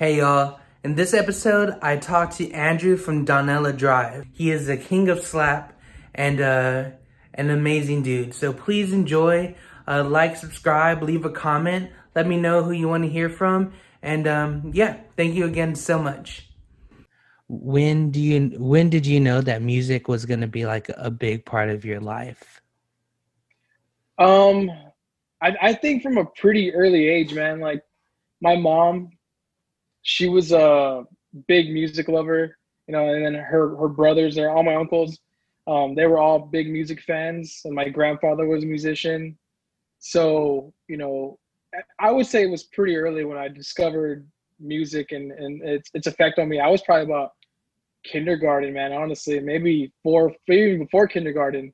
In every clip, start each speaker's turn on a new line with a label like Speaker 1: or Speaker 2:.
Speaker 1: Hey y'all. In this episode, I talked to Andrew from Donella Drive. He is the king of slap and uh, an amazing dude. So please enjoy, uh, like, subscribe, leave a comment. Let me know who you want to hear from. And um, yeah, thank you again so much. When do you when did you know that music was going to be like a big part of your life?
Speaker 2: Um I, I think from a pretty early age, man. Like my mom, she was a big music lover, you know, and then her her brothers, they're all my uncles. Um, they were all big music fans, and my grandfather was a musician. So, you know, I would say it was pretty early when I discovered music and, and its its effect on me. I was probably about kindergarten, man. Honestly, maybe four, maybe even before kindergarten.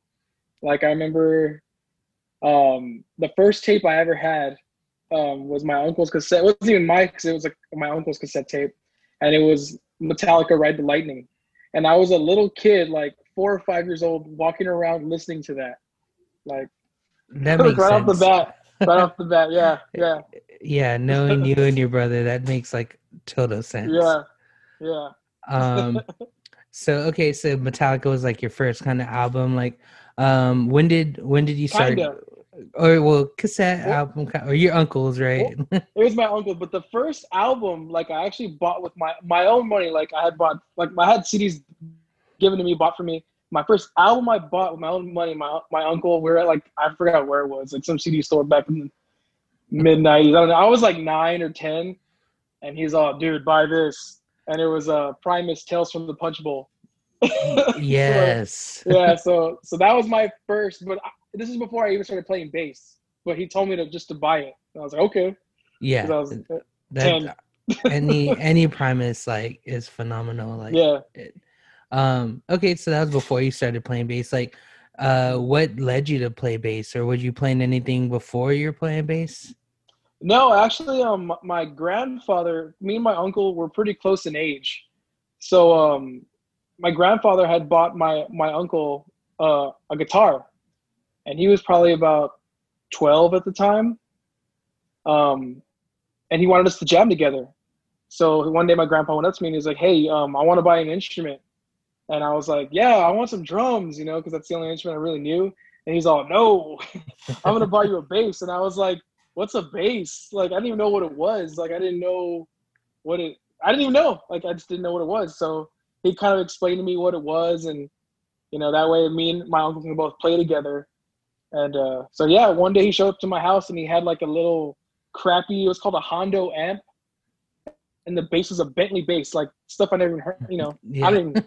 Speaker 2: Like I remember um, the first tape I ever had um, was my uncle's cassette. It wasn't even my, cause it was like my uncle's cassette tape, and it was Metallica "Ride the Lightning," and I was a little kid, like four or five years old, walking around listening to that, like
Speaker 1: that makes
Speaker 2: right
Speaker 1: sense.
Speaker 2: off the bat. Right off the bat, yeah, yeah,
Speaker 1: yeah. Knowing you and your brother, that makes like total sense.
Speaker 2: yeah, yeah.
Speaker 1: Um, so okay, so Metallica was like your first kind of album. Like, um, when did when did you start?
Speaker 2: Kinda.
Speaker 1: Or well, cassette
Speaker 2: Well-
Speaker 1: album, or your uncle's, right?
Speaker 2: It was my uncle, but the first album, like I actually bought with my my own money. Like I had bought, like I had CDs given to me, bought for me. My first album I bought with my own money. My my uncle, we were at like I forgot where it was, like some CD store back in the mid '90s. I don't know. I was like nine or ten, and he's all, "Dude, buy this," and it was uh, Primus Tales from the Punch Bowl.
Speaker 1: yes.
Speaker 2: yeah, so so that was my first, but I, this is before I even started playing bass. But he told me to just to buy it. And I was like, okay.
Speaker 1: Yeah.
Speaker 2: was,
Speaker 1: That, any any Primus like is phenomenal. Like
Speaker 2: yeah.
Speaker 1: it. Um. Okay, so that was before you started playing bass. Like, uh, what led you to play bass, or were you playing anything before you were playing bass?
Speaker 2: No, actually, um, my grandfather, me and my uncle were pretty close in age. So, um, my grandfather had bought my my uncle uh, a guitar, and he was probably about twelve at the time. Um, and he wanted us to jam together. So one day, my grandpa went up to me and he was like, "Hey, um, I want to buy an instrument." And I was like, "Yeah, I want some drums, you know, because that's the only instrument I really knew." And he's all, "No, I'm gonna buy you a bass." And I was like, "What's a bass?" Like I didn't even know what it was. Like I didn't know what it. I didn't even know. Like I just didn't know what it was. So he kind of explained to me what it was, and you know that way me and my uncle can both play together. And uh, so yeah, one day he showed up to my house and he had like a little crappy. It was called a Hondo amp, and the bass was a Bentley bass, like stuff I never even heard. You know,
Speaker 1: Yeah.
Speaker 2: I didn't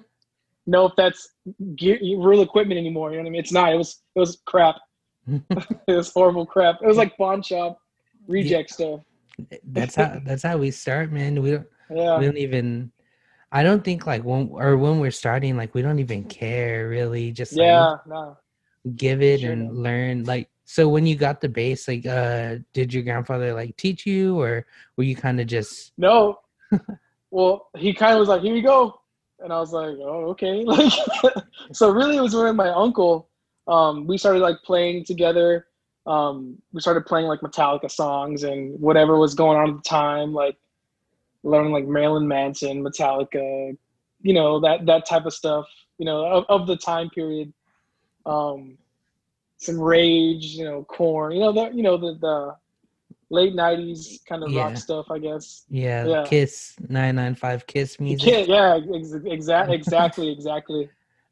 Speaker 2: know if that's gear, real equipment anymore. You know what I mean? It's not. It was it was crap. it was horrible crap. It was like pawn shop reject stuff.
Speaker 1: that's how that's how we start, man. We don't
Speaker 2: Yeah.
Speaker 1: we don't even. I don't think like when or when we're starting, like we don't even care really. Just like,
Speaker 2: Yeah. No.
Speaker 1: Give it
Speaker 2: Sure
Speaker 1: and learn like so when you got the bass like uh did your grandfather like teach you or were you kind of just
Speaker 2: No. well, he kind of was like, "Here you go," and I was like, "Oh, okay." Like, so really, it was when my uncle, um, we started like playing together. Um, we started playing like Metallica songs and whatever was going on at the time, like learning like Marilyn Manson, Metallica, you know that that type of stuff. You know, of, of the time period. Um, some Rage, you know, Korn, you know the you know the the late '90s kind of
Speaker 1: Yeah.
Speaker 2: rock stuff, I guess.
Speaker 1: yeah,
Speaker 2: Yeah.
Speaker 1: kiss 995 kiss
Speaker 2: You
Speaker 1: music
Speaker 2: can't, yeah, ex- exactly, exactly, exactly.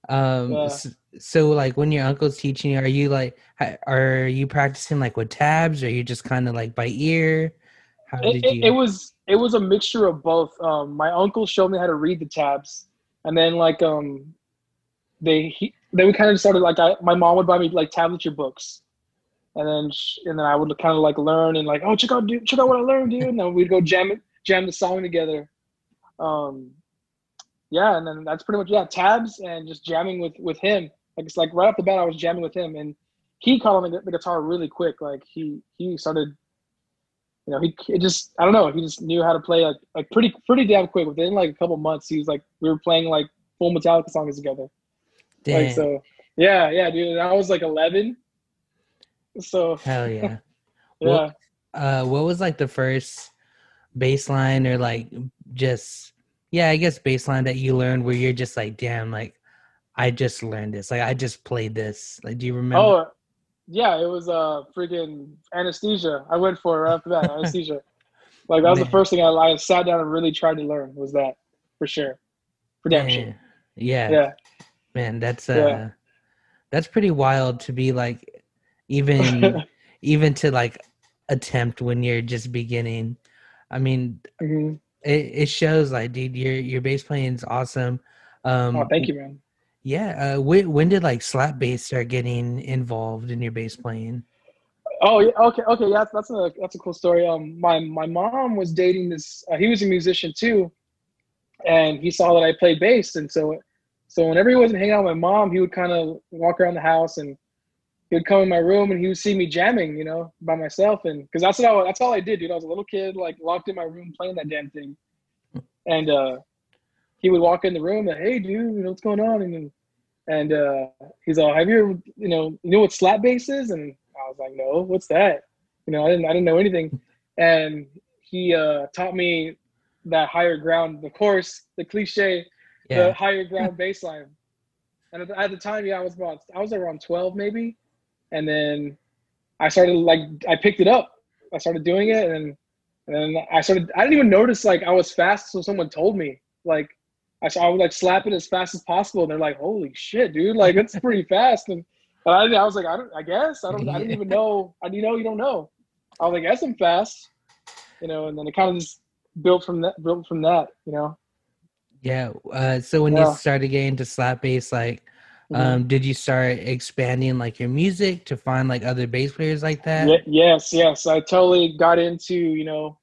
Speaker 1: um
Speaker 2: Yeah.
Speaker 1: s- so like when your uncle's teaching you are you like are you practicing like with tabs or you just kind of like by ear how
Speaker 2: It,
Speaker 1: did
Speaker 2: it,
Speaker 1: you
Speaker 2: it was it was a mixture of both. Um, my uncle showed me how to read the tabs, and then like um, they he, then we kind of started like I, my mom would buy me like tablature books, and then sh- and then I would kind of like learn and like oh check out dude check out what I learned dude, and then we'd go jam jam the song together. Um, yeah, and then that's pretty much yeah tabs and just jamming with with him. Like it's like right off the bat I was jamming with him, and he caught on the, the guitar really quick. Like he he started you know, he it just I don't know, he just knew how to play like like pretty pretty damn quick. Within like a couple months, he was like we were playing like full Metallica songs together.
Speaker 1: Damn,
Speaker 2: Like so, yeah, yeah, dude. And I was like eleven, so
Speaker 1: hell yeah
Speaker 2: yeah.
Speaker 1: Well, uh what was like the first baseline or like just yeah, I guess baseline that you learned where you're just like, damn, like I just learned this. Like I just played this. Like, do you remember?
Speaker 2: Oh, yeah, it was uh freaking anesthesia. I went for it right after that anesthesia. Like that was
Speaker 1: Man.
Speaker 2: the first thing I, I sat down and really tried to learn was that for sure, for damn sure.
Speaker 1: Man. Yeah,
Speaker 2: Yeah,
Speaker 1: man, that's uh,
Speaker 2: Yeah.
Speaker 1: that's pretty wild to be like, even even to like attempt when you're just beginning. I mean,
Speaker 2: hmm
Speaker 1: it, it shows like, dude, your your bass playing is awesome. Um,
Speaker 2: Oh, thank you, man.
Speaker 1: Yeah, uh, when when did like slap bass start getting involved in your bass playing?
Speaker 2: Oh, yeah, okay, okay, yeah, that's a that's a cool story. Um, my my mom was dating this. Uh, he was a musician too, and he saw that I played bass, and so so whenever he wasn't hanging out with my mom, he would kind of walk around the house and he would come in my room and he would see me jamming, you know, by myself, and because that's what I, that's all I did, dude. I was a little kid, like locked in my room playing that damn thing, and uh, he would walk in the room and hey, dude, what's going on? And and uh, he's all, have you ever, you know, you know what slap bass is? And I was like, no, what's that? You know, I didn't I didn't know anything, and he uh, taught me that higher ground, of course, the cliche, the higher ground baseline. And at the, at the time, yeah, I was about I was around twelve maybe, and then I started like I picked it up. I started doing it, and and then I started. I didn't even notice like I was fast, so someone told me like I saw I would like slap it as fast as possible, and they're like, "Holy shit, dude! Like that's pretty fast." And but I, I was like, I don't. I guess I don't. I didn't even know. I you know you don't know. I was like, I guess I'm fast, you know. And then it kind of just built from that. Built from that, you know.
Speaker 1: Yeah. Uh, so when you started getting into slap bass, like,
Speaker 2: Mhm.
Speaker 1: um, did you start expanding like your music to find like other bass players like that?
Speaker 2: Ye- yes, yes. I totally got into, you know,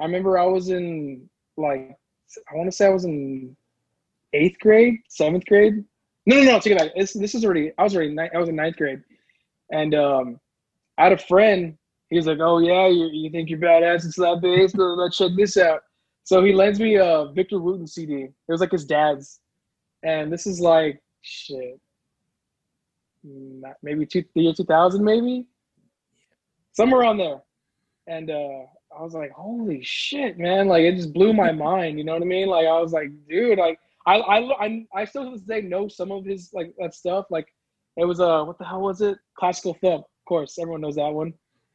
Speaker 2: I remember I was in like I want to say I was in eighth grade, seventh grade. No, no, no. Take it back. This this is already. I was already. Ni- I was in ninth grade, and um, I had a friend. He was like, "Oh yeah, you, you think you're badass and slap bass? Blah, check this out." So he lends me a Victor Wooten CD. It was like his dad's, and this is like shit, mm, maybe two, the year two thousand, maybe somewhere on there. And uh, I was like, holy shit, man! Like it just blew my mind. You know what I mean? Like I was like, dude, like I I I, I still to this day know some of his like that stuff. Like it was uh, what the hell was it? Classical thump. Of course, everyone knows that one.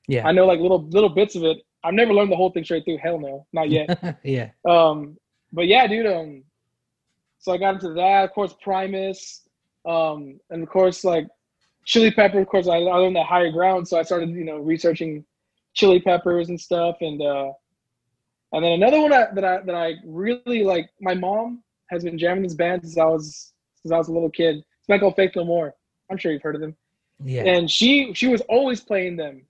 Speaker 1: Yeah,
Speaker 2: I know like little little bits of it. I've never learned the whole thing straight through. Hell no, not yet.
Speaker 1: yeah,
Speaker 2: Um, but yeah, dude. Um, so I got into that. Of course, Primus, um, and of course, like Chili Pepper. Of course, I, I learned that higher ground. So I started, you know, researching Chili Peppers and stuff. And uh, and then another one that, that I that I really like. My mom has been jamming this band since I was since I was a little kid. It's band called Faith No More. I'm sure you've heard of them
Speaker 1: yeah,
Speaker 2: and she she was always playing them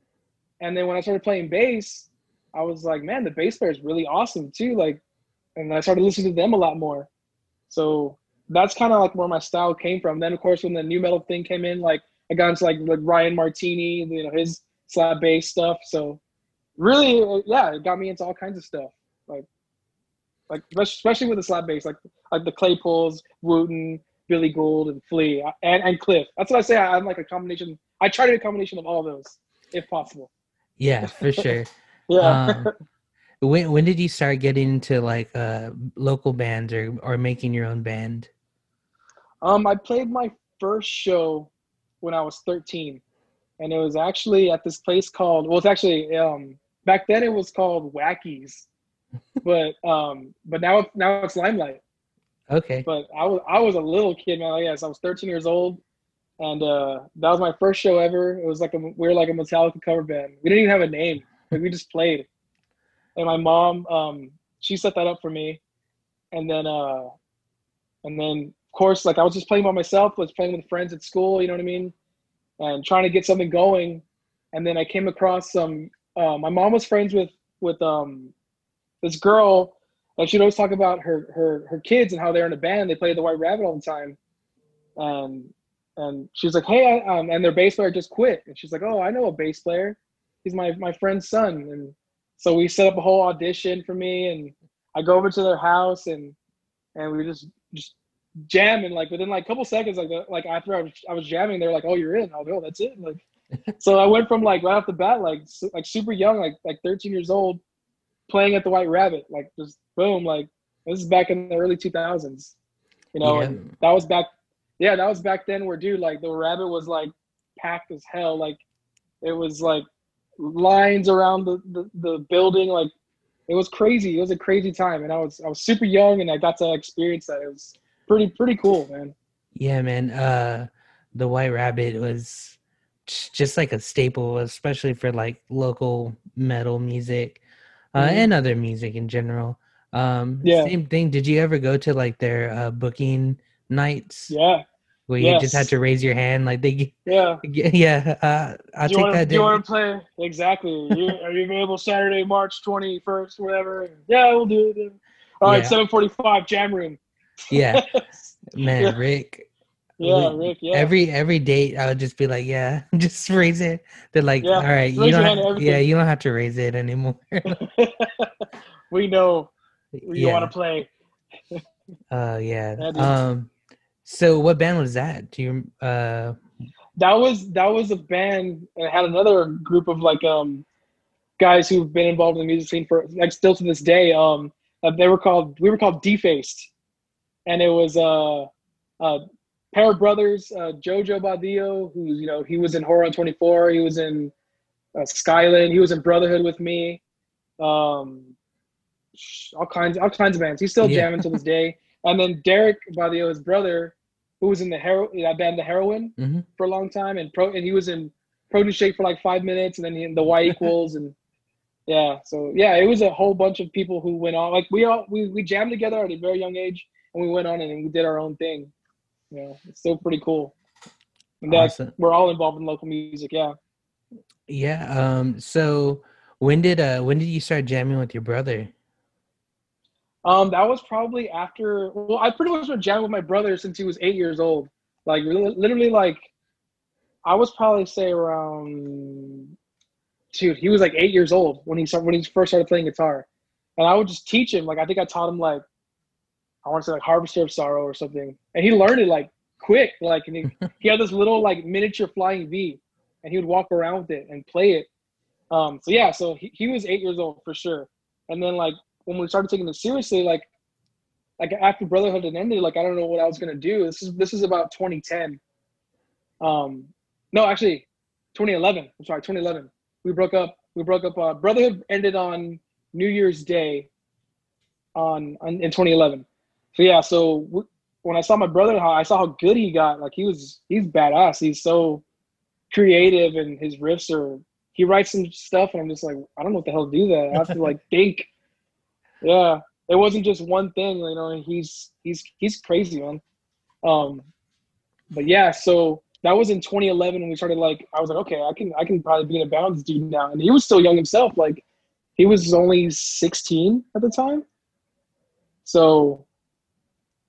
Speaker 2: and then when i started playing bass i was like man the bass player is really awesome too like and i started listening to them a lot more. So that's kind of like where my style came from. Then of course when the new metal thing came in like i got into like like ryan martinie you know his slap bass stuff. So really uh, yeah it got me into all kinds of stuff like like especially with the slap bass like like the claypools wooten billy gould and flea and, and cliff. That's what i say I, i'm like a combination i try to do a combination of all those if possible.
Speaker 1: Yeah, for sure.
Speaker 2: yeah
Speaker 1: Um, when when did you start getting into like uh local bands or or making your own band?
Speaker 2: Um, I played my first show when I was 13, and it was actually at this place called. Well, it's actually um back then it was called Wackies, but um, but now it's now it's Limelight.
Speaker 1: Okay,
Speaker 2: But I was I was a little kid, man. Like, yes, I was 13 years old, and uh, that was my first show ever. It was like a we were like a Metallica cover band. We didn't even have a name. We just played. And my mom, um, she set that up for me, and then uh, and then of course like I was just playing by myself. was playing with friends at school. You know what I mean? And trying to get something going. And then I came across some. Uh, my mom was friends with with um, this girl and she'd always talk about her her her kids and how they're in a band. They play the White Rabbit all the time, and and she's like, hey, I, um, and their bass player just quit, and she's like, oh, I know a bass player. He's my my friend's son, and so we set up a whole audition for me, and I go over to their house, and and we just just jamming like within like a couple seconds, like the, like after I was I was jamming, they're like, oh, you're in. I'll go, oh, that's it. Like, so I went from like right off the bat, like su- like super young, like like 13 years old, playing at the White Rabbit, like just boom, like This is back in the early 2000s. You know,
Speaker 1: Yeah.
Speaker 2: and that was back. Yeah, that was back then where, dude, like the rabbit was like packed as hell. Like it was like lines around the, the, the building. Like it was crazy. It was a crazy time, and I was I was super young, and I got to experience that. It was pretty pretty cool, man.
Speaker 1: Yeah, man. Uh, the White Rabbit was just like a staple, especially for like local metal music uh,
Speaker 2: Mhm.
Speaker 1: and other music in general. Um,
Speaker 2: Yeah.
Speaker 1: Same thing. Did you ever go to like their uh, booking nights
Speaker 2: Yeah,
Speaker 1: where you just had to raise your hand? Like they,
Speaker 2: yeah.
Speaker 1: yeah. Uh, I'll
Speaker 2: do
Speaker 1: take
Speaker 2: wanna,
Speaker 1: that.
Speaker 2: Do you want to play? Exactly. You, are you available Saturday, March twenty first, whatever? Yeah, we'll do it. All right,
Speaker 1: Yeah.
Speaker 2: seven forty five, jam room.
Speaker 1: Yeah, man,
Speaker 2: Yeah.
Speaker 1: Rick.
Speaker 2: Yeah,
Speaker 1: we-
Speaker 2: Rick. Yeah.
Speaker 1: Every every date, I would just be like, "Yeah, just raise it." They're like,
Speaker 2: Yeah,
Speaker 1: "All right, you don't, have, yeah, you don't have to raise it anymore."
Speaker 2: we know you
Speaker 1: yeah.
Speaker 2: want to play.
Speaker 1: Uh, yeah.
Speaker 2: Yeah,
Speaker 1: um, so what band was that? Do you uh?
Speaker 2: That was that was a band and had another group of like um guys who've been involved in the music scene for like still to this day. Um, uh, they were called we were called Defaced, and it was uh, uh pair of brothers, uh, Jojo Badillo, who's you know he was in Horror on Twenty Four, he was in uh, Skyland, he was in Brotherhood with me, um, all kinds all kinds of bands. He's still
Speaker 1: Yeah.
Speaker 2: jamming to this day. And then Derek Badillo, his brother, who was in the hero that band, the Heroin
Speaker 1: Mhm.
Speaker 2: for a long time, and pro and he was in Protein Shake for like five minutes, and then he, the Y equals, and yeah, so yeah, it was a whole bunch of people who went on. Like we all we, we jammed together at a very young age, and we went on and we did our own thing. You know, it's still pretty cool. And
Speaker 1: Awesome.
Speaker 2: we're all involved in local music. Yeah.
Speaker 1: Yeah. Um. So when did uh when did you start jamming with your brother?
Speaker 2: Um, that was probably after. Well, I pretty much been jamming with my brother since he was eight years old. Like literally, like I was probably say around. Dude, he was like eight years old when he started when he first started playing guitar, and I would just teach him. Like I think I taught him like I want to say like Harvester of Sorrow or something, and he learned it like quick. Like and he, he had this little like miniature flying V, and he would walk around with it and play it. Um, so yeah, so he, he was eight years old for sure, and then like when we started taking it seriously, like like after Brotherhood had ended, like I don't know what I was gonna do. This is this is about 2010. Um, no, actually, 2011. I'm sorry, 2011. We broke up. We broke up. Uh, Brotherhood ended on New Year's Day. On, on in 2011. So yeah, so when I saw my brother, how I saw how good he got. Like he was, he's badass. He's so creative, and his riffs are. He writes some stuff, and I'm just like, I don't know what the hell to do that. I have to like think. Yeah, it wasn't just one thing, you know. He's he's he's crazy, man. Um, but yeah, so that was in 2011 when we started. Like, I was like, okay, I can I can probably be in a with dude now, and he was still young himself. Like, he was only 16 at the time. So,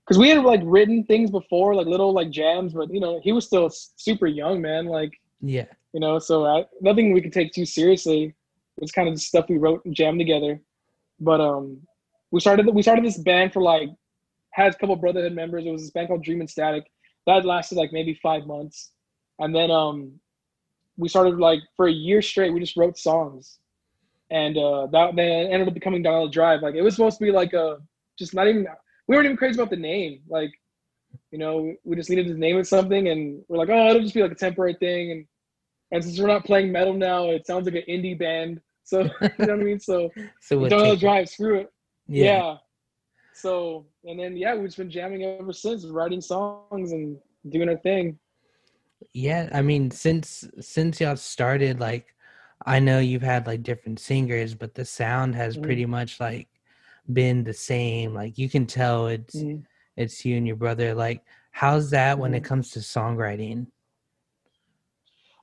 Speaker 2: because we had like written things before, like little like jams, but you know, he was still super young, man. Like,
Speaker 1: Yeah.
Speaker 2: you know, so I, nothing we could take too seriously. It's kind of the stuff we wrote and jammed together. But um, we started we started this band for like had a couple Brotherhood members. It was this band called Dream and Static that lasted like maybe five months, and then um, we started like for a year straight. We just wrote songs, and uh, that then ended up becoming Donella Drive. Like it was supposed to be like a just not even we weren't even crazy about the name. Like you know, we just needed to name it something, and we're like, oh, it'll just be like a temporary thing, and and since we're not playing metal now, it sounds like an indie band. So you know what I mean? So
Speaker 1: So?
Speaker 2: Donella
Speaker 1: take-
Speaker 2: Drive, screw it.
Speaker 1: Yeah.
Speaker 2: Yeah. So and then yeah, we've just been jamming ever since, writing songs and doing our thing.
Speaker 1: Yeah, I mean, since since y'all started, like, I know you've had like different singers, but the sound has
Speaker 2: Mhm.
Speaker 1: pretty much like been the same. Like, you can tell it's it's you and your brother. Like, how's that when it
Speaker 2: Mhm.
Speaker 1: comes to songwriting?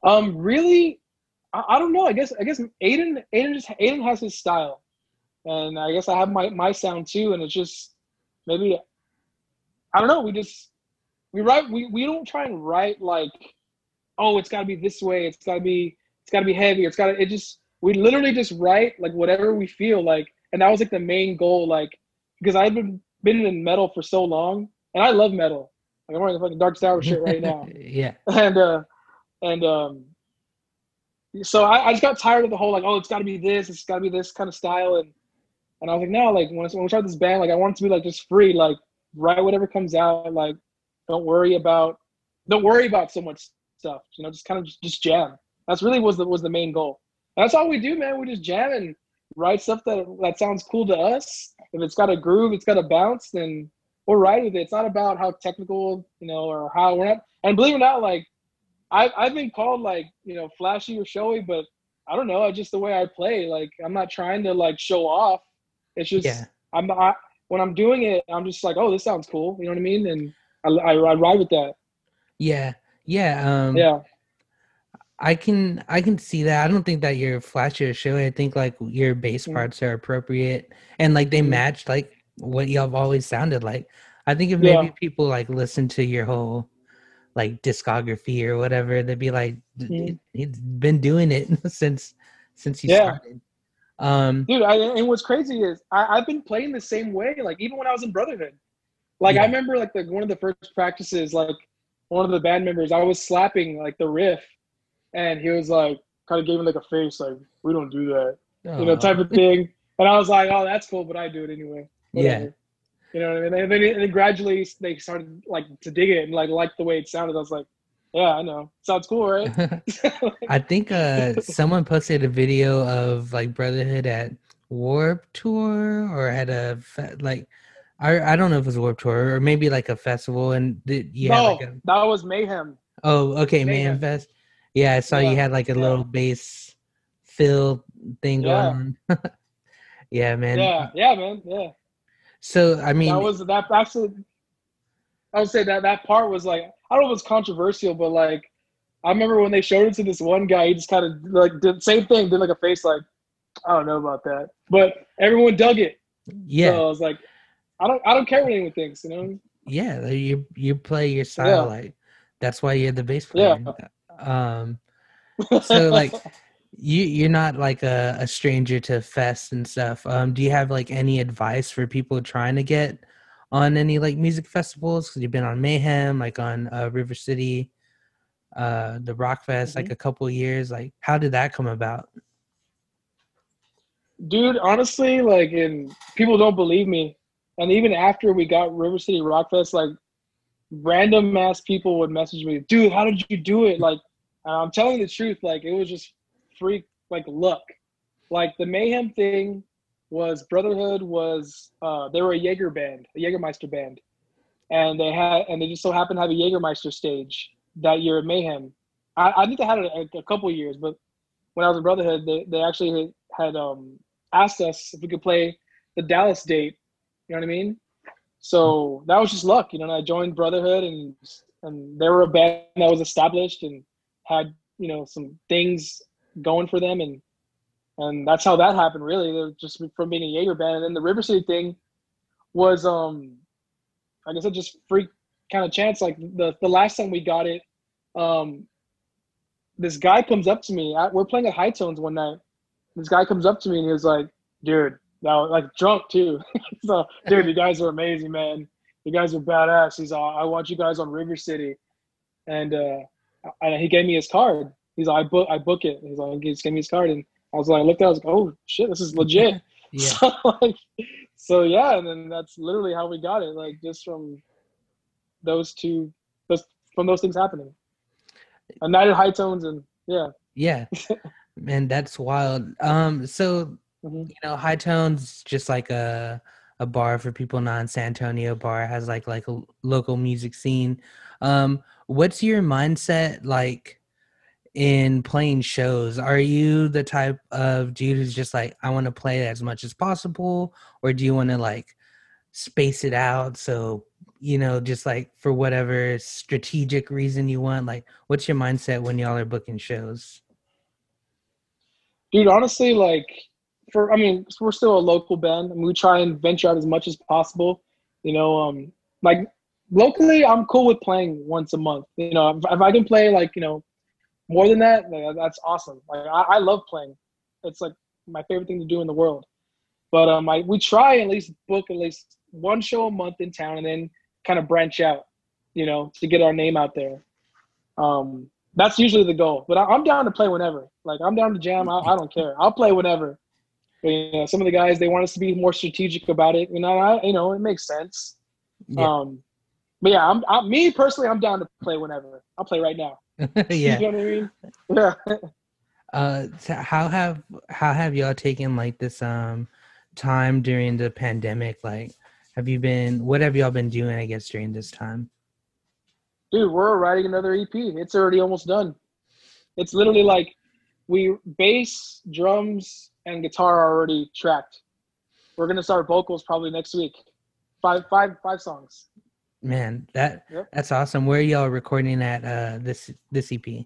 Speaker 2: Um, really, I, I don't know. I guess I guess Aiden Aiden just Aiden has his style, and I guess I have my my sound too. And it's just maybe I don't know. We just we write. We we don't try and write like, oh, it's got to be this way. It's got to be it's got to be heavy. It's got to. It just we literally just write like whatever we feel like, and that was like the main goal. Like because I've been been in metal for so long, and I love metal. Like I'm wearing the fucking Dark Tower shit right now
Speaker 1: yeah.
Speaker 2: and uh and um so I, I just got tired of the whole like oh it's got to be this it's got to be this kind of style and And I was like, no, like when, when we start this band, like I want it to be like just free, like write whatever comes out, like don't worry about don't worry about so much stuff, you know, just kind of just, just jam. That's really was the was the main goal. That's all we do, man. We just jam and write stuff that that sounds cool to us. If it's got a groove, it's got a bounce, then we're right with it. It's not about how technical, you know, or how we're not. And believe it or not, like I've I've been called like you know flashy or showy, but I don't know. I just the way I play. Like I'm not trying to like show off. It's just yeah. I'm not when I'm doing it. I'm just like, oh, this sounds cool. You know what I mean? And I I, I ride with that.
Speaker 1: Yeah, yeah, um,
Speaker 2: yeah.
Speaker 1: I can I can see that. I don't think that you're flashy or showy. I think like your bass mm-hmm. parts are appropriate and like they mm-hmm. match like what y'all have always sounded like. I think if maybe yeah. people like listen to your whole like discography or whatever, they'd be like, mm-hmm. he's been doing it since since he yeah. started. Um,
Speaker 2: dude, I, and what's crazy is I, have been playing the same way. Like even when I was in Brotherhood, like yeah. I remember like the one of the first practices, like one of the band members, I was slapping like the riff, and he was like, kind of gave me like a face, like we don't do that, you know, type of thing. And I was like, oh, that's cool, but I do it anyway.
Speaker 1: Whatever. Yeah.
Speaker 2: You know what I mean? And then, and then gradually they started like to dig it and like like the way it sounded. I was like, yeah, I know. Sounds cool, right?
Speaker 1: I think uh someone posted a video of like Brotherhood at Warp Tour or at a like I I don't know if it was a Warp Tour or maybe like a festival and did you
Speaker 2: no,
Speaker 1: like a,
Speaker 2: that was Mayhem.
Speaker 1: Oh, okay, Mayhem, Mayhem Fest. Yeah, I saw yeah, you had like a yeah. little bass fill thing yeah. going on. yeah, man.
Speaker 2: Yeah, yeah, man. Yeah.
Speaker 1: So I mean,
Speaker 2: that was that actually. I would say that that part was like I don't know if it's controversial, but like I remember when they showed it to this one guy, he just kind of like did same thing, did like a face like I don't know about that, but everyone dug it.
Speaker 1: Yeah,
Speaker 2: so I was like, I don't I don't care what anyone thinks, you know.
Speaker 1: Yeah, you you play your style yeah. like that's why you're the bass player. Yeah. Um, so like you you're not like a, a stranger to fest and stuff. Um, do you have like any advice for people trying to get on any like music festivals? Because you've been on Mayhem, like on uh, River City, uh, the Rock Fest, mm-hmm. like a couple years. Like, how did that come about?
Speaker 2: Dude, honestly, like, and people don't believe me. And even after we got River City Rock Fest, like, random ass people would message me, dude, how did you do it? Like, I'm telling the truth. Like, it was just freak like luck. Like the Mayhem thing was Brotherhood was uh, they were a Jaeger band, a Jägermeister band, and they had and they just so happened to have a Jägermeister stage that year at Mayhem. I, I think they had it a, a couple years, but when I was in Brotherhood, they, they actually had um, asked us if we could play the Dallas date. You know what I mean? So that was just luck, you know. I joined Brotherhood, and and they were a band that was established and had you know some things going for them, and and that's how that happened. Really, just from being a Jaeger band, and then the River City thing was, um, like I said, just freak kind of chance. Like the the last time we got it, um, this guy comes up to me. We're playing at Hi-Tones one night. This guy comes up to me and he was like, "Dude, now like drunk too." so, dude, you guys are amazing, man. You guys are badass. He's all, I want you guys on River City, and uh, I, he gave me his card. He's like, I book, I book it. He's like, just give me his card, and I was like, I looked at, it, I was like, oh shit, this is legit. yeah. So, like, so yeah, and then that's literally how we got it, like just from those two, just from those things happening. A night at Hi-Tones, and yeah.
Speaker 1: Yeah, man, that's wild. Um, so mm-hmm. you know, Hi-Tones just like a a bar for people non San Antonio bar has like like a local music scene. Um, what's your mindset like? In playing shows are you the type of dude who's just like i want to play as much as possible or do you want to like space it out? So you know just like for whatever strategic reason you want like what's your mindset when y'all are booking shows?
Speaker 2: Dude honestly like for i mean we're still a local band and we try and venture out as much as possible you know um like locally i'm cool with playing once a month you know if, if i can play like you know more than that, that's awesome. Like I, I, love playing. It's like my favorite thing to do in the world. But um, I we try at least book at least one show a month in town, and then kind of branch out, you know, to get our name out there. Um, that's usually the goal. But I, am down to play whenever. Like I'm down to jam. I, I don't care. I'll play whenever. But, you know, some of the guys they want us to be more strategic about it, and I, you know, it makes sense.
Speaker 1: Yeah.
Speaker 2: Um, but yeah, I'm, I'm me personally, I'm down to play whenever. I'll play right now.
Speaker 1: yeah.
Speaker 2: you know what I mean? Yeah.
Speaker 1: Uh, so how have how have y'all taken like this um time during the pandemic? Like, have you been? What have y'all been doing? I guess during this time.
Speaker 2: Dude, we're writing another EP. It's already almost done. It's literally like we bass, drums, and guitar are already tracked. We're gonna start vocals probably next week. Five, five, five songs.
Speaker 1: Man, that
Speaker 2: Yep.
Speaker 1: that's awesome. Where are y'all recording at uh this this EP?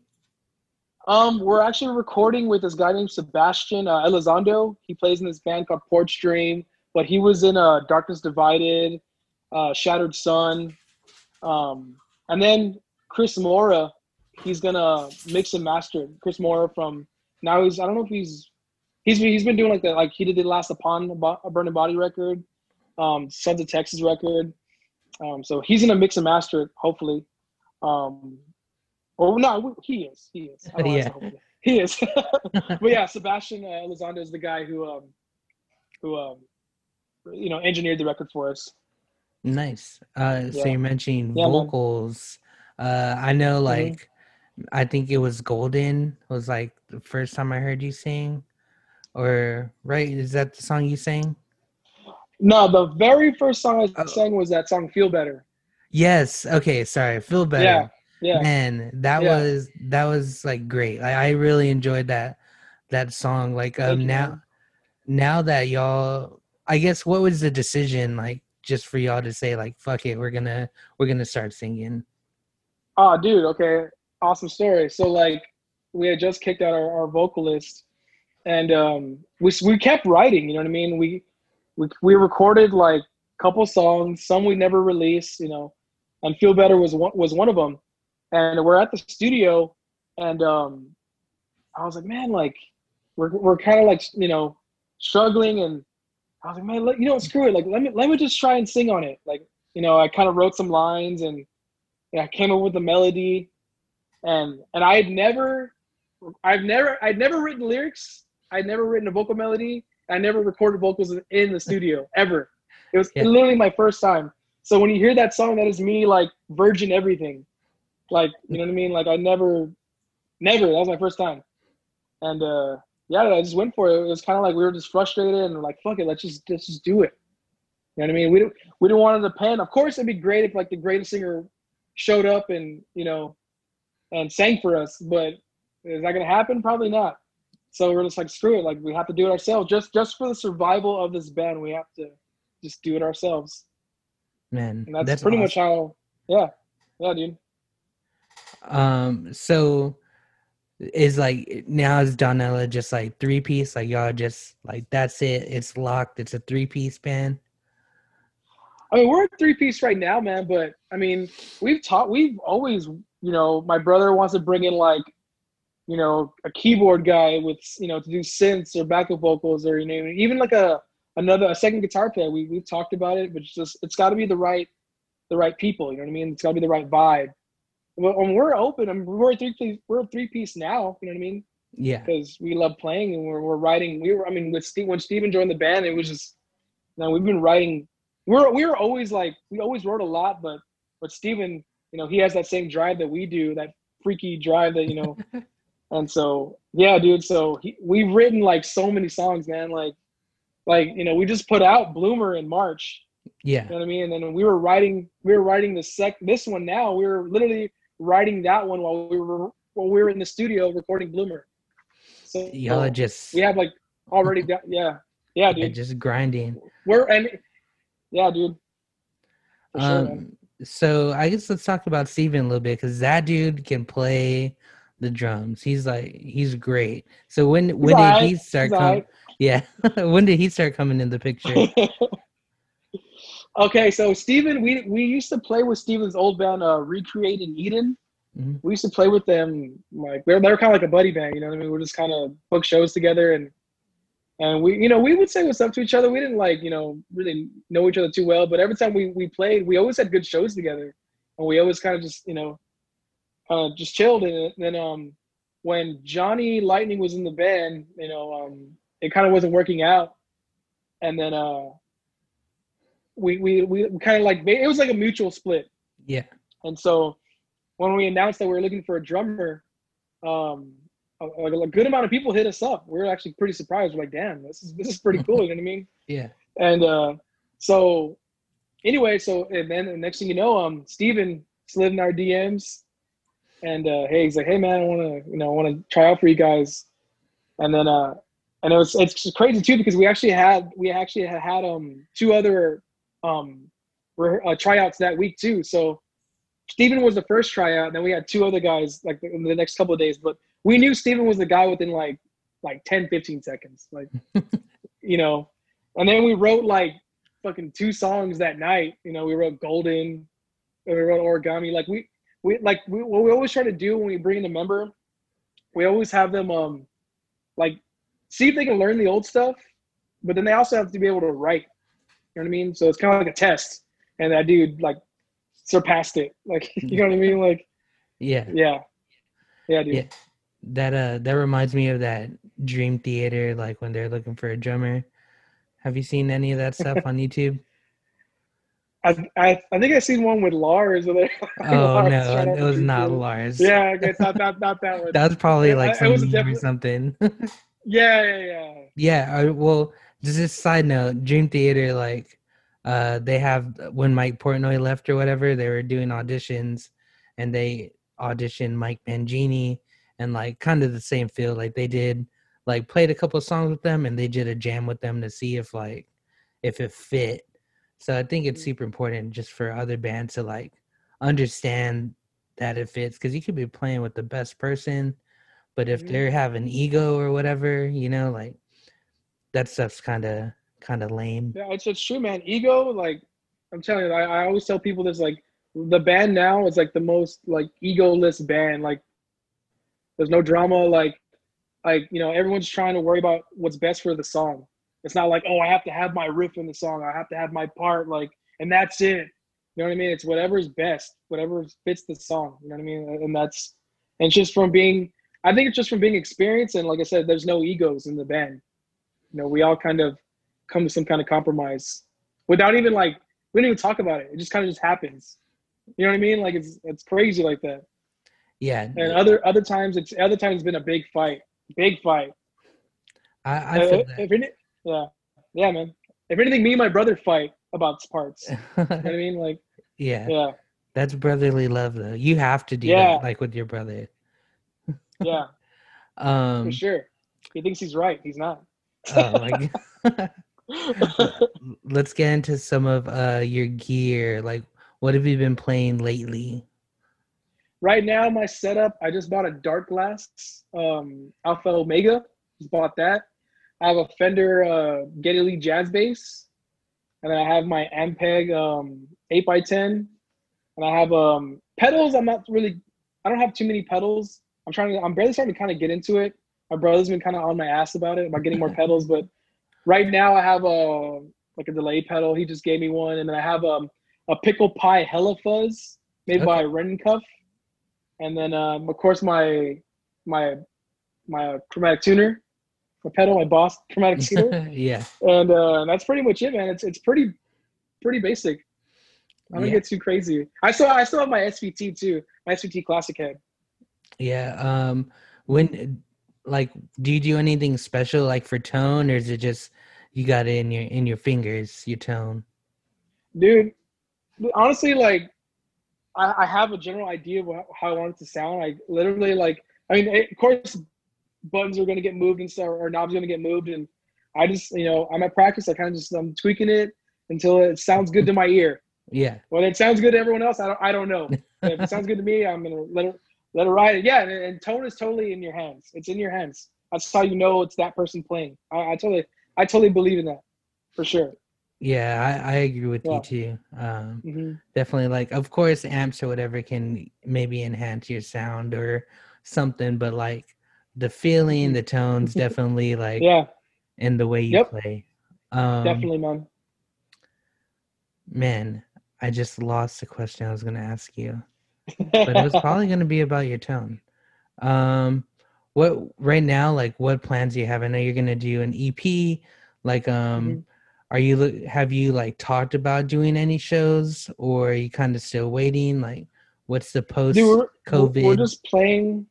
Speaker 2: Um, we're actually recording with this guy named Sebastian uh, Elizondo. He plays in this band called Porch Dream, but he was in uh, Darkness Divided, uh, Shattered Sun, um, and then Chris Mora. He's gonna mix and master. Chris Mora from now he's I don't know if he's he's he's been doing like that like he did the last Upon a a Burning Body record, um, Sons of Texas record. Um, so he's gonna mix and master it hopefully. Um, Oh no, he is. He is.
Speaker 1: Yeah.
Speaker 2: He is. but yeah, Sebastian uh, Elizondo is the guy who um who um you know engineered the record for us.
Speaker 1: Nice. Uh, so you're mentioning
Speaker 2: Yeah, man.
Speaker 1: vocals. Uh, I know, like, I think it was "Golden" was like the first time I heard you sing, or right? Is that the song you sang?
Speaker 2: No, the very first song I
Speaker 1: Oh.
Speaker 2: sang was that song "Feel Better."
Speaker 1: Yes. Okay. Sorry. Feel better.
Speaker 2: Yeah, yeah.
Speaker 1: Man, that
Speaker 2: Yeah.
Speaker 1: was that was like great. I, I really enjoyed that that song. Like um
Speaker 2: you,
Speaker 1: now
Speaker 2: man.
Speaker 1: now that y'all I guess what was the decision like just for y'all to say like fuck it, we're gonna we're gonna start singing.
Speaker 2: Oh, dude. Okay, awesome story. So like, we had just kicked out our, our vocalist, and um, we we kept writing. You know what I mean? We we we recorded like a couple songs. Some we never released. You know, and "Feel Better" was one was one of them. And we're at the studio, and um, I was like, man, like we're we're kind of like you know struggling, and I was like, man, let, you know, screw it. Like let me let me just try and sing on it. Like you know, I kind of wrote some lines and I came up with the melody, and and I had never, I've never, I'd never written lyrics. I'd never written a vocal melody. I never recorded vocals in- the studio ever. It was
Speaker 1: Yeah.
Speaker 2: literally my first time. So when you hear that song, that is me like virgin everything, like you know what I mean. Like I never, never. That was my first time, and uh yeah, I just went for it. It was kind of like we were just frustrated and like, fuck it, let's just let's just do it. You know what I mean? We didn't we didn't want to depend. Of course, it'd be great if like the greatest singer showed up and you know and sang for us but is that gonna happen probably not so we're just like screw it like we have to do it ourselves just just for the survival of this band we have to just do it ourselves
Speaker 1: Man,
Speaker 2: and that's,
Speaker 1: that's
Speaker 2: pretty much how yeah yeah dude
Speaker 1: Um, so is like now is Donella just like three piece? Like y'all just like that's it. It's locked. It's a three piece band.
Speaker 2: i mean we're a three piece right now man but i mean we've taught we've always you know my brother wants to bring in like you know a keyboard guy with you know to do synths or backup vocals or you know even like a another a second guitar player. We, we've talked about it but it's just it's got to be the right the right people you know what i mean? It's got to be the right vibe. When we're open I mean, we're a three piece we're a three piece now you know what i mean?
Speaker 1: Yeah.
Speaker 2: because we love playing and we're, we're writing we were i mean with steve when steven joined the band it was just now we've been writing we're we were always like we always wrote a lot but but steven you know he has that same drive that we do that freaky drive that you know and so yeah dude so he, we've written like so many songs man like like you know we just put out bloomer in march
Speaker 1: Yeah.
Speaker 2: you know what I mean? And then we were writing, we were writing the sec. This one now, we were literally writing that one while we were while we were in the studio recording Bloomer. So
Speaker 1: Y'all are just
Speaker 2: we have like already got yeah yeah dude.
Speaker 1: just grinding.
Speaker 2: We're and yeah dude. For sure.
Speaker 1: Um so I guess let's talk about Steven a little bit because that dude can play the drums. He's like he's great. So when when did he start
Speaker 2: he's
Speaker 1: coming? Yeah. when did he start coming in the picture?
Speaker 2: okay, so Steven, we we used to play with Steven's old band, uh, Recreate in Eden.
Speaker 1: Mhm.
Speaker 2: We used to play with them like they're they're kind of like a buddy band, you know what I mean? We're just kind of book shows together and and we you know we would say what's up to each other. We didn't like you know really know each other too well, but every time we we played, we always had good shows together, and we always kind of just you know kind of just chilled. And then um when Johnny Lightning was in the band, you know um it kind of wasn't working out, and then uh, we we we kind of like it was like a mutual split.
Speaker 1: Yeah.
Speaker 2: And so when we announced that we were looking for a drummer, um, a, a, good amount of people hit us up. We were actually pretty surprised. We're like, damn, this is this is pretty cool. you know what I mean?
Speaker 1: Yeah.
Speaker 2: And uh, so anyway, so and then the next thing you know, um, Steven slid in our DMs, and uh, hey, he's like, hey man, I want to you know I want to try out for you guys, and then uh, and it was it's crazy too because we actually had we actually had had um two other um uh, tryouts that week too. So Stephen was the first tryout, and then we had two other guys like in the next couple of days. But we knew Stephen was the guy within like like 10, 15 seconds. Like you know. And then we wrote like fucking two songs that night. You know, we wrote Golden, and we wrote Origami. Like we we like we what we always try to do when we bring in a member, we always have them um like see if they can learn the old stuff, but then they also have to be able to write. You know what I mean? So it's kind of like a test. And that dude like surpassed it. Like you know what I mean? Like
Speaker 1: yeah,
Speaker 2: yeah, yeah, dude.
Speaker 1: Yeah. That uh, that reminds me of that Dream Theater, like when they're looking for a drummer. Have you seen any of that stuff on YouTube?
Speaker 2: I, I, I think I seen one with Lars. oh
Speaker 1: Lars no, it was not Lars.
Speaker 2: Yeah, okay, it's not, not, not that one.
Speaker 1: that was probably like some meme or something.
Speaker 2: yeah, yeah, yeah.
Speaker 1: Yeah, I, well, just a side note, Dream Theater, like uh, they have when Mike Portnoy left or whatever, they were doing auditions, and they auditioned Mike Mangini, and like kind of the same feel. Like they did, like played a couple songs with them, and they did a jam with them to see if like if it fit. So I think it's mm. super important just for other bands to like understand that it fits because you could be playing with the best person, but if they have an ego or whatever, you know, like that stuff's kind of kind of lame.
Speaker 2: Yeah, it's it's true, man. Ego, like I'm telling you, I, I always tell people this, like the band now is like the most like egoless band. Like there's no drama. Like like you know everyone's trying to worry about what's best for the song. It's not like oh I have to have my riff in the song. I have to have my part like and that's it. You know what I mean? It's whatever's best, whatever fits the song. You know what I mean? And that's and just from being. I think it's just from being experienced and like I said, there's no egos in the band. You know, we all kind of come to some kind of compromise without even like we don't even talk about it. It just kind of just happens. You know what I mean? Like it's it's crazy like that.
Speaker 1: Yeah.
Speaker 2: And other other times it's other times it's been a big fight, big fight.
Speaker 1: I, I feel uh,
Speaker 2: if, any, yeah, yeah, man. If anything, me and my brother fight about parts. you know what I mean? Like
Speaker 1: yeah,
Speaker 2: yeah.
Speaker 1: That's brotherly love, though. You have to do yeah. that, like with your brother.
Speaker 2: yeah.
Speaker 1: Um.
Speaker 2: For sure. He thinks he's right. He's not.
Speaker 1: oh my god. let's get into some of uh your gear. Like, what have you been playing lately?
Speaker 2: Right now, my setup. I just bought a Darkglass um, Alpha Omega. Just bought that. I have a Fender uh, Geddy Lee Jazz Bass, and then I have my Ampeg um, 8x10, and I have um, pedals. I'm not really. I don't have too many pedals. I'm trying to. I'm barely starting to kind of get into it. My brother's been kind of on my ass about it about getting more pedals, but right now I have a like a delay pedal. He just gave me one, and then I have a um, a pickle pie hella fuzz made okay. by Wren and Cuff, and then um, of course my my my chromatic tuner, my pedal, my Boss chromatic tuner.
Speaker 1: yeah,
Speaker 2: and uh, that's pretty much it, man. It's it's pretty pretty basic. I don't yeah. get too crazy. I still I still have my SVT too, my SVT classic head.
Speaker 1: Yeah. Um. When like do you do anything special like for tone or is it just you got it in your in your fingers your tone
Speaker 2: dude honestly like i, I have a general idea of how i want it to sound like literally like i mean it, of course buttons are going to get moved and stuff or knobs going to get moved and i just you know i'm at practice i kind of just i'm tweaking it until it sounds good to my ear
Speaker 1: yeah
Speaker 2: whether it sounds good to everyone else i don't i don't know if it sounds good to me i'm gonna let it let it ride. Yeah, and, and, tone is totally in your hands. It's in your hands. That's how you know it's that person playing. I, I totally, I totally believe in that, for sure.
Speaker 1: Yeah, I, I agree with yeah. you too. Um, mm-hmm. Definitely, like, of course, amps or whatever can maybe enhance your sound or something, but like the feeling, the tones, definitely like
Speaker 2: yeah,
Speaker 1: in the way you yep. play. Um,
Speaker 2: definitely, man.
Speaker 1: Man, I just lost the question I was going to ask you but it was probably going to be about your tone. Um, what right now? Like, what plans do you have? I know you're gonna do an EP. Like, um,
Speaker 2: Mhm.
Speaker 1: are you have you like talked about doing any shows, or are you kind of still waiting? Like, what's the post
Speaker 2: Dude, we're,
Speaker 1: COVID?
Speaker 2: we're just playing.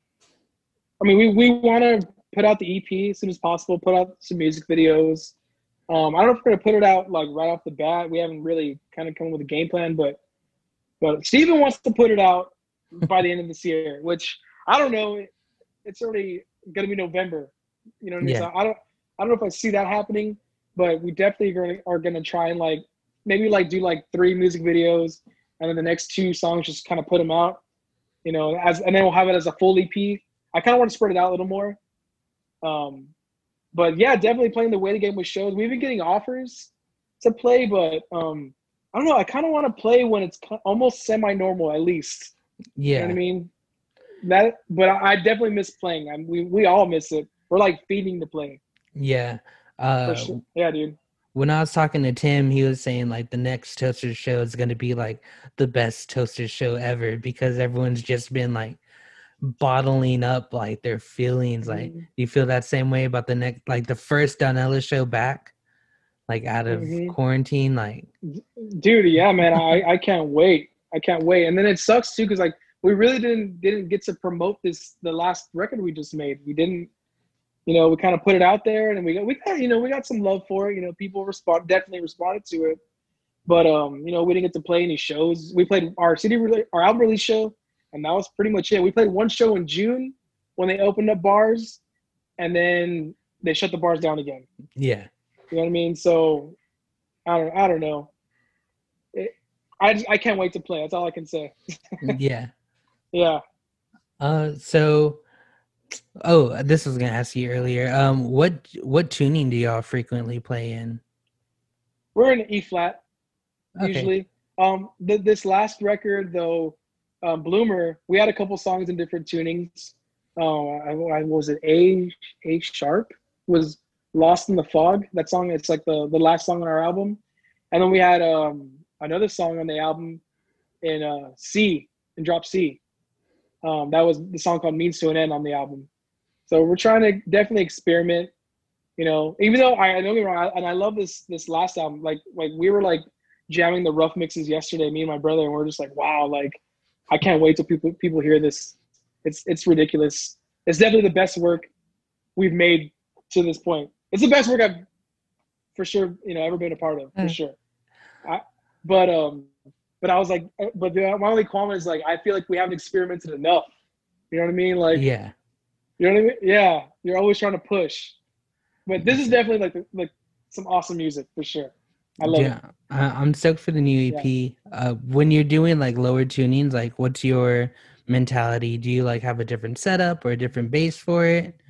Speaker 2: I mean, we, we want to put out the EP as soon as possible. Put out some music videos. Um, I don't know if we're gonna put it out like right off the bat. We haven't really kind of come up with a game plan, but but Steven wants to put it out by the end of this year, which I don't know. It's already gonna be November. You know I mean?
Speaker 1: Yeah.
Speaker 2: So I don't I don't know if I see that happening, but we definitely are gonna, are gonna try and like maybe like do like three music videos, and then the next two songs just kind of put them out. You know, as and then we'll have it as a full EP. I kind of want to spread it out a little more. Um, but yeah, definitely playing the waiting game with shows. We've been getting offers to play, but um, I don't know. I kind of want to play when it's almost semi-normal, at least. You know
Speaker 1: yeah,
Speaker 2: what I mean? That, but I, I definitely miss playing. I we we all miss it. We're like feeding the play.
Speaker 1: yeah. Uh,
Speaker 2: sure. Yeah, dude.
Speaker 1: when I was talking to Tim, he was saying like the next Toaster show is going to be like the best Toaster show ever because everyone's just been like bottling up like their feelings. Like,
Speaker 2: Mhm.
Speaker 1: you feel that same way about the next, like the first Donella show back, like out of
Speaker 2: Mhm.
Speaker 1: quarantine? Like,
Speaker 2: dude yeah man i i can't wait i can't wait and then it sucks too because like we really didn't didn't get to promote this the last record we just made we didn't you know we kind of put it out there and we got we got you know we got some love for it you know people respond definitely responded to it but um you know we didn't get to play any shows we played our city our album release show and that was pretty much it we played one show in june when they opened up bars and then they shut the bars down again
Speaker 1: yeah,
Speaker 2: you know what I mean? So I don't I don't know. It, I just, I can't wait to play. That's all I can say.
Speaker 1: yeah.
Speaker 2: Yeah.
Speaker 1: Uh, so, oh, this was gonna ask you earlier. Um, what what tuning do y'all frequently play in?
Speaker 2: We're in E flat
Speaker 1: Okay.
Speaker 2: usually. Um th- this last record though, um, Bloomer, we had a couple songs in different tunings. Oh, I, I was it A A sharp was Lost in the Fog. That song it's like the the last song on our album. And then we had um another song on the album in uh C in drop C. Um, that was the song called Means to an End on the album. So we're trying to definitely experiment, you know. Even though I, don't get wrong, I, and I love this this last album. Like like we were like jamming the rough mixes yesterday, me and my brother, and we're just like, wow, like I can't wait till people people hear this. It's it's ridiculous. It's definitely the best work we've made to this point. It's the best work I've for sure, you know, ever been a part of, for
Speaker 1: Mm.
Speaker 2: sure. I, but um, but I was like, uh, but the, my only comment is like, I feel like we haven't experimented enough. You know what I mean? Like,
Speaker 1: Yeah,
Speaker 2: you know what I mean? Yeah, you're always trying to push. But this is definitely like like some awesome music for sure. I love
Speaker 1: yeah. I, I'm stoked for the new EP. Uh, when you're doing like lower tunings, like what's your mentality? Do you like have a different setup or a different bass for it,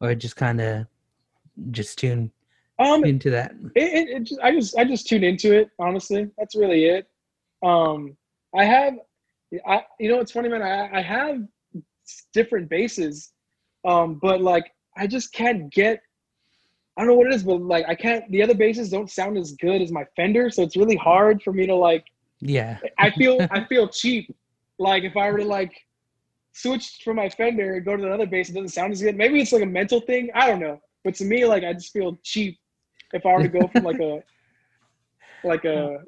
Speaker 1: or just kind of just tune.
Speaker 2: Um,
Speaker 1: into that?
Speaker 2: it, it, it just, I just I just tune into it. Honestly, that's really it. Um, I have, I you know it's funny, man. I I have different basses, um, but like I just can't get. I don't know what it is, but like I can't. The other basses don't sound as good as my Fender, so it's really hard for me to like.
Speaker 1: Yeah,
Speaker 2: I feel I feel cheap. Like if I were to like switch from my Fender and go to another bass, it doesn't sound as good. Maybe it's like a mental thing. I don't know. But to me, like I just feel cheap if I were to go from like a like a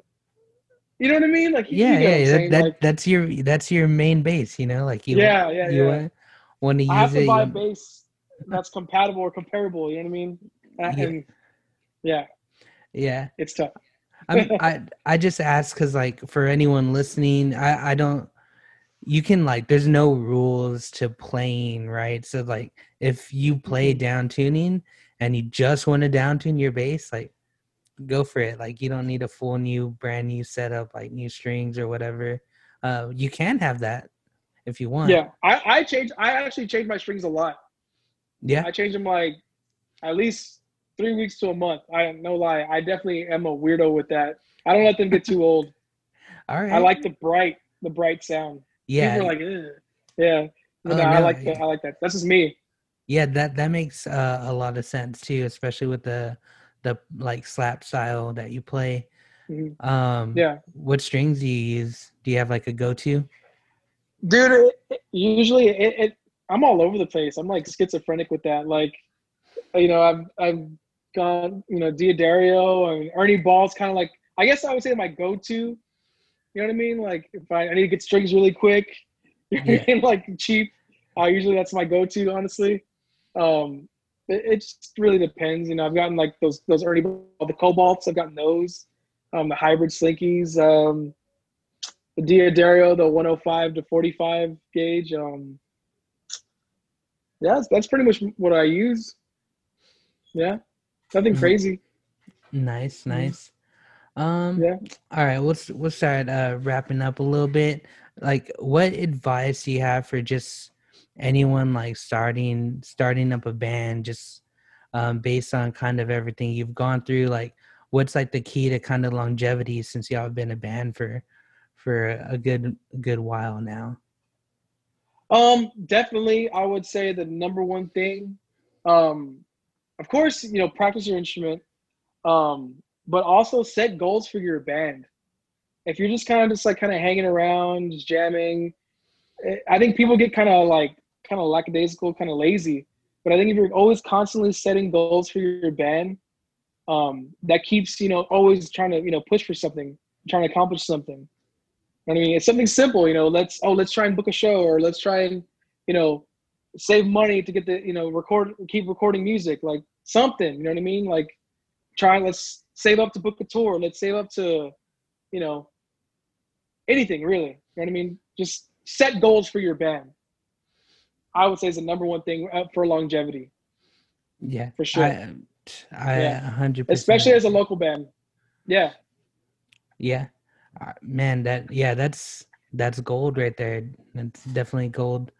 Speaker 2: you know what I mean? Like
Speaker 1: yeah,
Speaker 2: what I'm
Speaker 1: yeah. That, that
Speaker 2: Like,
Speaker 1: that's your that's your main bass. You know, like you
Speaker 2: yeah, yeah,
Speaker 1: you
Speaker 2: yeah.
Speaker 1: want to use
Speaker 2: I have to
Speaker 1: it.
Speaker 2: buy a
Speaker 1: you-
Speaker 2: bass that's compatible or comparable. You know what I mean?
Speaker 1: Yeah.
Speaker 2: and yeah,
Speaker 1: yeah.
Speaker 2: it's tough.
Speaker 1: I'm, I I just ask because like for anyone listening, I I don't. You can like, there's no rules to playing, right? So like, if you play
Speaker 2: Mhm.
Speaker 1: down tuning and you just want to down tune your bass, like, go for it. Like, you don't need a full new, brand new setup, like new strings or whatever. Uh, you can have that if you want.
Speaker 2: Yeah, I I change. I actually change my strings a lot.
Speaker 1: yeah,
Speaker 2: I change them like at least three weeks to a month. I no lie. I definitely am a weirdo with that. I don't let them get too old.
Speaker 1: all right.
Speaker 2: I like the bright, the bright sound.
Speaker 1: yeah,
Speaker 2: People are like, Ugh. yeah. But
Speaker 1: Oh,
Speaker 2: no, I
Speaker 1: no,
Speaker 2: like that. I like that. That's just me.
Speaker 1: Yeah, that that makes uh, a lot of sense too, especially with the the like slap style that you play.
Speaker 2: Mhm.
Speaker 1: Um,
Speaker 2: Yeah,
Speaker 1: What strings do you use? Do you have like a go-to?
Speaker 2: dude. It, it- usually, it, it I'm all over the place. I'm like schizophrenic with that. Like, you know, I've I've gone, you know, D'Addario and Ernie Ball's kind of like I guess I would say my go-to. You know what I mean? Like if I, I need to get strings really quick, yeah. like cheap, uh, usually that's my go-to. Honestly, um, it, it, just really depends. You know, I've gotten like those those Ernie the Cobalts. I've gotten those, um, the hybrid slinkies, um, the D'Addario, the 105 to 45 gauge. Um, yeah, that's, that's pretty much what I use. Yeah, nothing mm-hmm. crazy.
Speaker 1: Nice, mm-hmm. nice. Um, yeah. All right, let's we'll start uh, wrapping up a little bit. Like, what advice do you have for just anyone like starting starting up a band, just um, based on kind of everything you've gone through? Like, what's like the key to kind of longevity since y'all have been a band for for a good good while now?
Speaker 2: Um, definitely, I would say the number one thing, um, of course, you know, practice your instrument, um, but also set goals for your band. If you're just kind of just like kind of hanging around, just jamming, eh, I think people get kind of like kind of lackadaisical, kind of lazy. But I think if you're always constantly setting goals for your band, um, that keeps you know always trying to you know push for something, trying to accomplish something. I mean, it's something simple, you know. Let's oh, let's try and book a show, or let's try and you know save money to get the you know record, keep recording music, like something. You know what I mean? Like try let's save up to book a tour. Let's save up to you know anything really. You know what I mean? Just set goals for your band. I would say is the number one thing uh, for longevity.
Speaker 1: Yeah,
Speaker 2: for sure.
Speaker 1: I, I 100
Speaker 2: especially as a local band. Yeah.
Speaker 1: Yeah. Uh, man, that yeah, that's that's gold right there. That's definitely gold.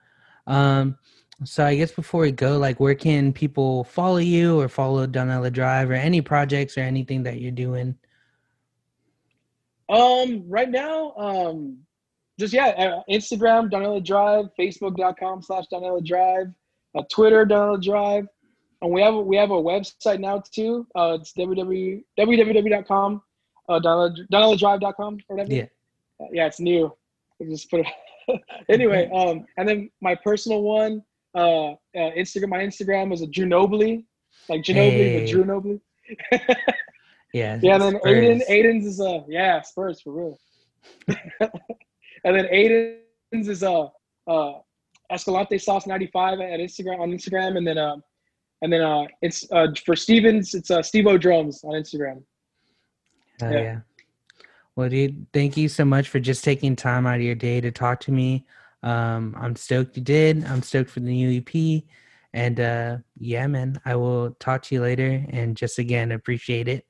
Speaker 1: Um, so I guess before we go, like, where can people follow you or follow Donella Drive or any projects or anything that you're doing?
Speaker 2: Um, right now, um, just yeah, uh, Instagram Donella Drive, Facebook.com slash Donella Drive, uh, Twitter Donella Drive, and we have we have a website now too. Uh, it's www www.com uh, Donella, DonellaDrive.com or whatever.
Speaker 1: Yeah.
Speaker 2: Uh, yeah, it's new. I just put it. anyway, um, and then my personal one, uh, uh, Instagram. My Instagram is a Ginobili, like Ginobili, hey. but Drew Nobly.
Speaker 1: yeah.
Speaker 2: Yeah. And then Spurs. Aiden, Aiden's is a uh, yeah Spurs for real. and then Aiden's is a uh, uh, Escalante Sauce ninety five at Instagram on Instagram, and then um, and then uh, it's uh for Stevens, it's uh Steve O Drums on Instagram.
Speaker 1: Oh, yeah. yeah. Well, dude, thank you so much for just taking time out of your day to talk to me. Um, I'm stoked you did. I'm stoked for the new EP. And uh, yeah, man, I will talk to you later. And just again, appreciate it.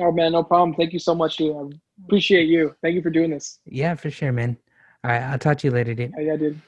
Speaker 2: Oh, man, no problem. Thank you so much, dude. I appreciate you. Thank you for doing this.
Speaker 1: Yeah, for sure, man. All right, I'll talk to you later, dude.
Speaker 2: Yeah, dude.